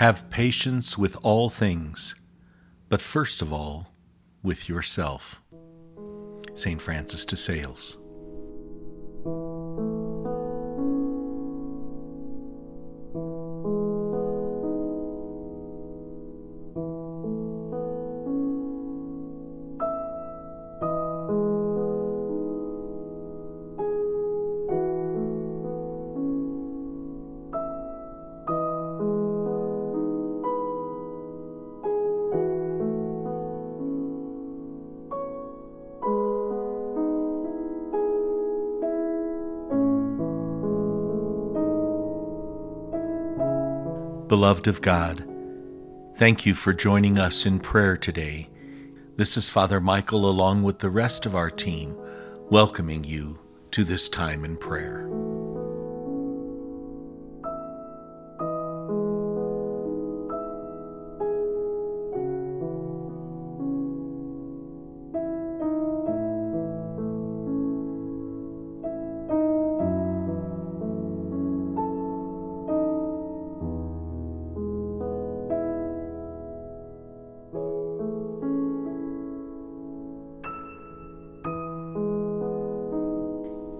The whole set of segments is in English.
Have patience with all things, but first of all, with yourself. St. Francis de Sales. Beloved of God, thank you for joining us in prayer today. This is Father Michael, along with the rest of our team, welcoming you to this time in prayer.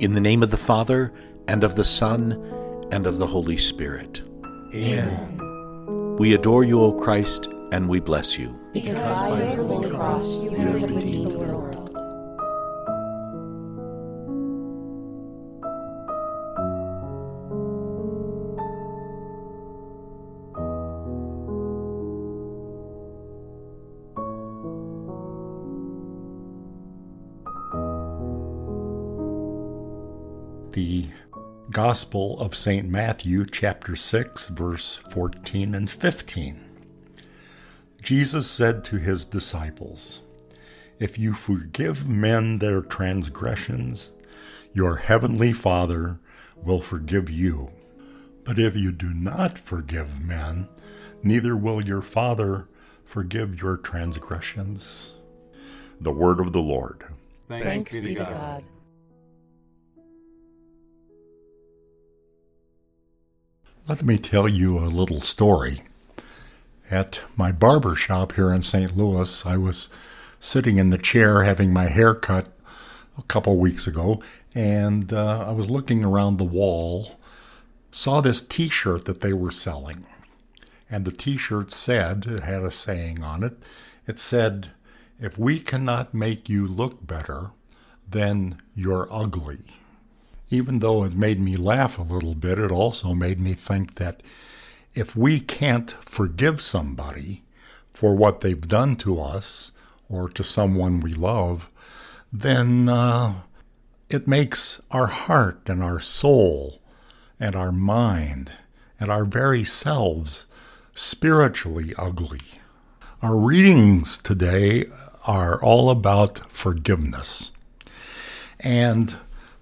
In the name of the Father, and of the Son, and of the Holy Spirit. Amen. We adore you, O Christ, and we bless you. Because by your holy cross you have redeemed the world. The Gospel of St. Matthew, chapter 6, verse 14 and 15. Jesus said to his disciples, If you forgive men their transgressions, your heavenly Father will forgive you. But if you do not forgive men, neither will your Father forgive your transgressions. The word of the Lord. Thanks, Thanks be to God. God. Let me tell you a little story. At my barber shop here in St. Louis, I was sitting in the chair having my hair cut a couple weeks ago, and uh, I was looking around the wall, saw this t shirt that they were selling. And the t shirt said, it had a saying on it, it said, If we cannot make you look better, then you're ugly even though it made me laugh a little bit, it also made me think that if we can't forgive somebody for what they've done to us or to someone we love, then uh, it makes our heart and our soul and our mind and our very selves spiritually ugly. Our readings today are all about forgiveness. And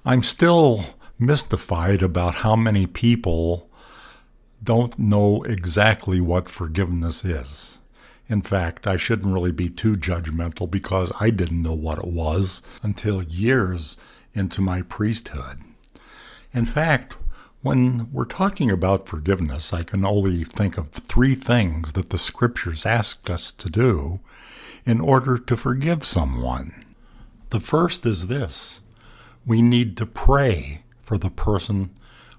I'm still mystified about how many people don't know exactly what forgiveness is. In fact, I shouldn't really be too judgmental because I didn't know what it was until years into my priesthood. In fact, when we're talking about forgiveness, I can only think of three things that the scriptures ask us to do in order to forgive someone. The first is this we need to pray for the person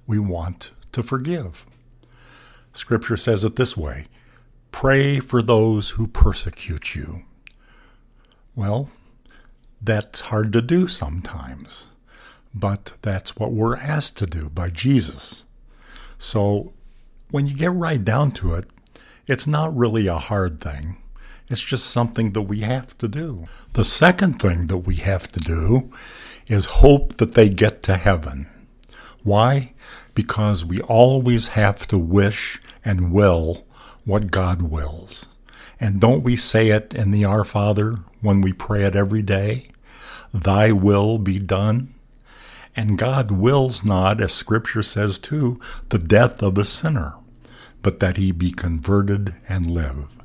we want to forgive. Scripture says it this way pray for those who persecute you. Well, that's hard to do sometimes, but that's what we're asked to do by Jesus. So when you get right down to it, it's not really a hard thing. It's just something that we have to do. The second thing that we have to do is hope that they get to heaven. Why? Because we always have to wish and will what God wills. And don't we say it in the Our Father when we pray it every day? Thy will be done. And God wills not, as Scripture says too, the death of a sinner, but that he be converted and live.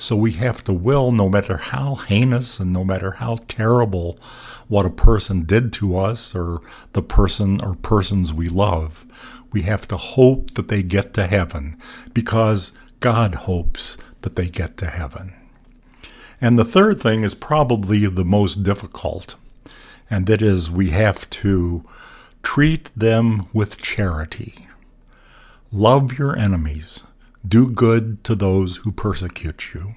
So we have to will, no matter how heinous and no matter how terrible what a person did to us or the person or persons we love, we have to hope that they get to heaven because God hopes that they get to heaven. And the third thing is probably the most difficult, and that is we have to treat them with charity. Love your enemies. Do good to those who persecute you.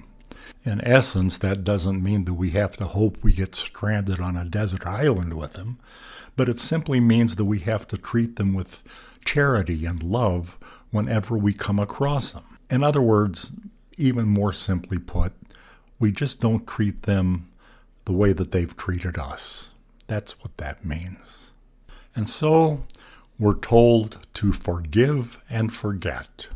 In essence, that doesn't mean that we have to hope we get stranded on a desert island with them, but it simply means that we have to treat them with charity and love whenever we come across them. In other words, even more simply put, we just don't treat them the way that they've treated us. That's what that means. And so we're told to forgive and forget.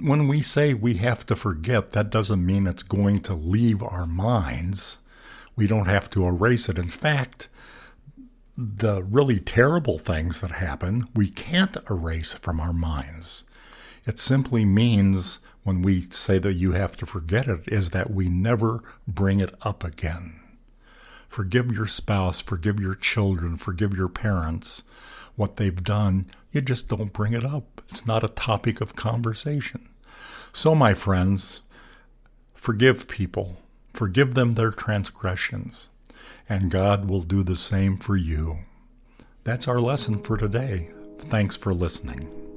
When we say we have to forget, that doesn't mean it's going to leave our minds. We don't have to erase it. In fact, the really terrible things that happen, we can't erase from our minds. It simply means when we say that you have to forget it is that we never bring it up again. Forgive your spouse, forgive your children, forgive your parents. What they've done, you just don't bring it up. It's not a topic of conversation. So, my friends, forgive people, forgive them their transgressions, and God will do the same for you. That's our lesson for today. Thanks for listening.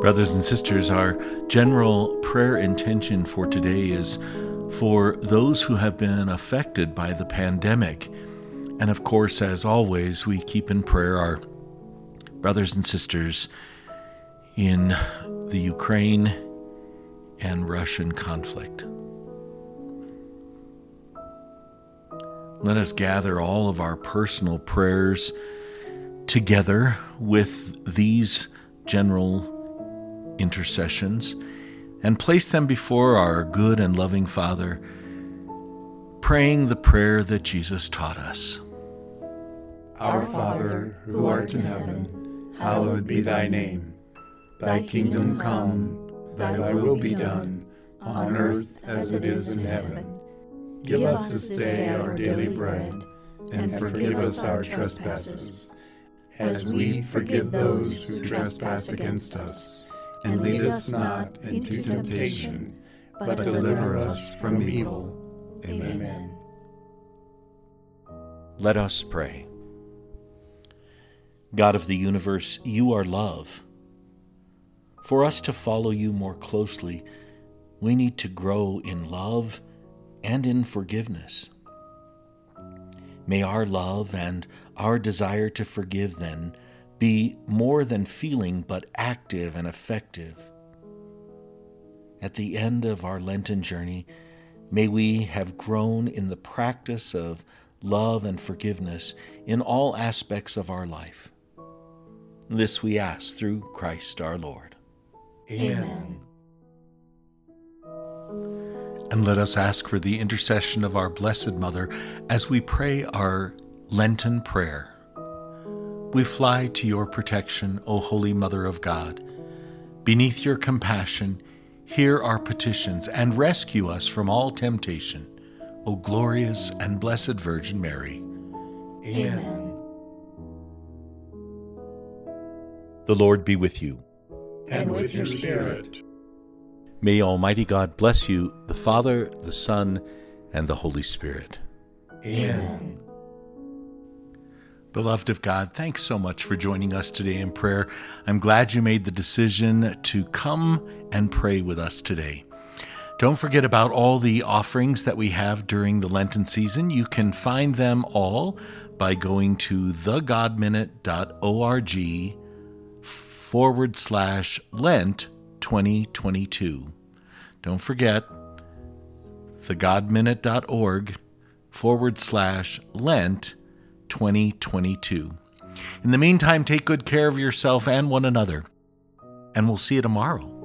Brothers and sisters, our general prayer intention for today is for those who have been affected by the pandemic. And of course, as always, we keep in prayer our brothers and sisters in the Ukraine and Russian conflict. Let us gather all of our personal prayers together with these general intercessions and place them before our good and loving Father, praying the prayer that Jesus taught us. Our Father, who art in heaven, hallowed be thy name. Thy kingdom come, thy will be done, on earth as it is in heaven. Give us this day our daily bread, and forgive us our trespasses, as we forgive those who trespass against us and lead us not into temptation, but deliver us from evil. Amen. Let us pray. God of the universe, you are love. For us to follow you more closely, we need to grow in love and in forgiveness. May our love and our desire to forgive, then, be more than feeling, but active and effective. At the end of our Lenten journey, may we have grown in the practice of love and forgiveness in all aspects of our life. This we ask through Christ our Lord. Amen. And let us ask for the intercession of our Blessed Mother as we pray our Lenten prayer. We fly to your protection, O Holy Mother of God. Beneath your compassion, hear our petitions and rescue us from all temptation, O glorious and blessed Virgin Mary. Amen. The Lord be with you. And with your spirit. May Almighty God bless you, the Father, the Son, and the Holy Spirit. Amen. Beloved of God, thanks so much for joining us today in prayer. I'm glad you made the decision to come and pray with us today. Don't forget about all the offerings that we have during the Lenten season. You can find them all by going to thegodminute.org forward slash Lent 2022. Don't forget thegodminute.org forward slash Lent 2022. In the meantime, take good care of yourself and one another, and we'll see you tomorrow.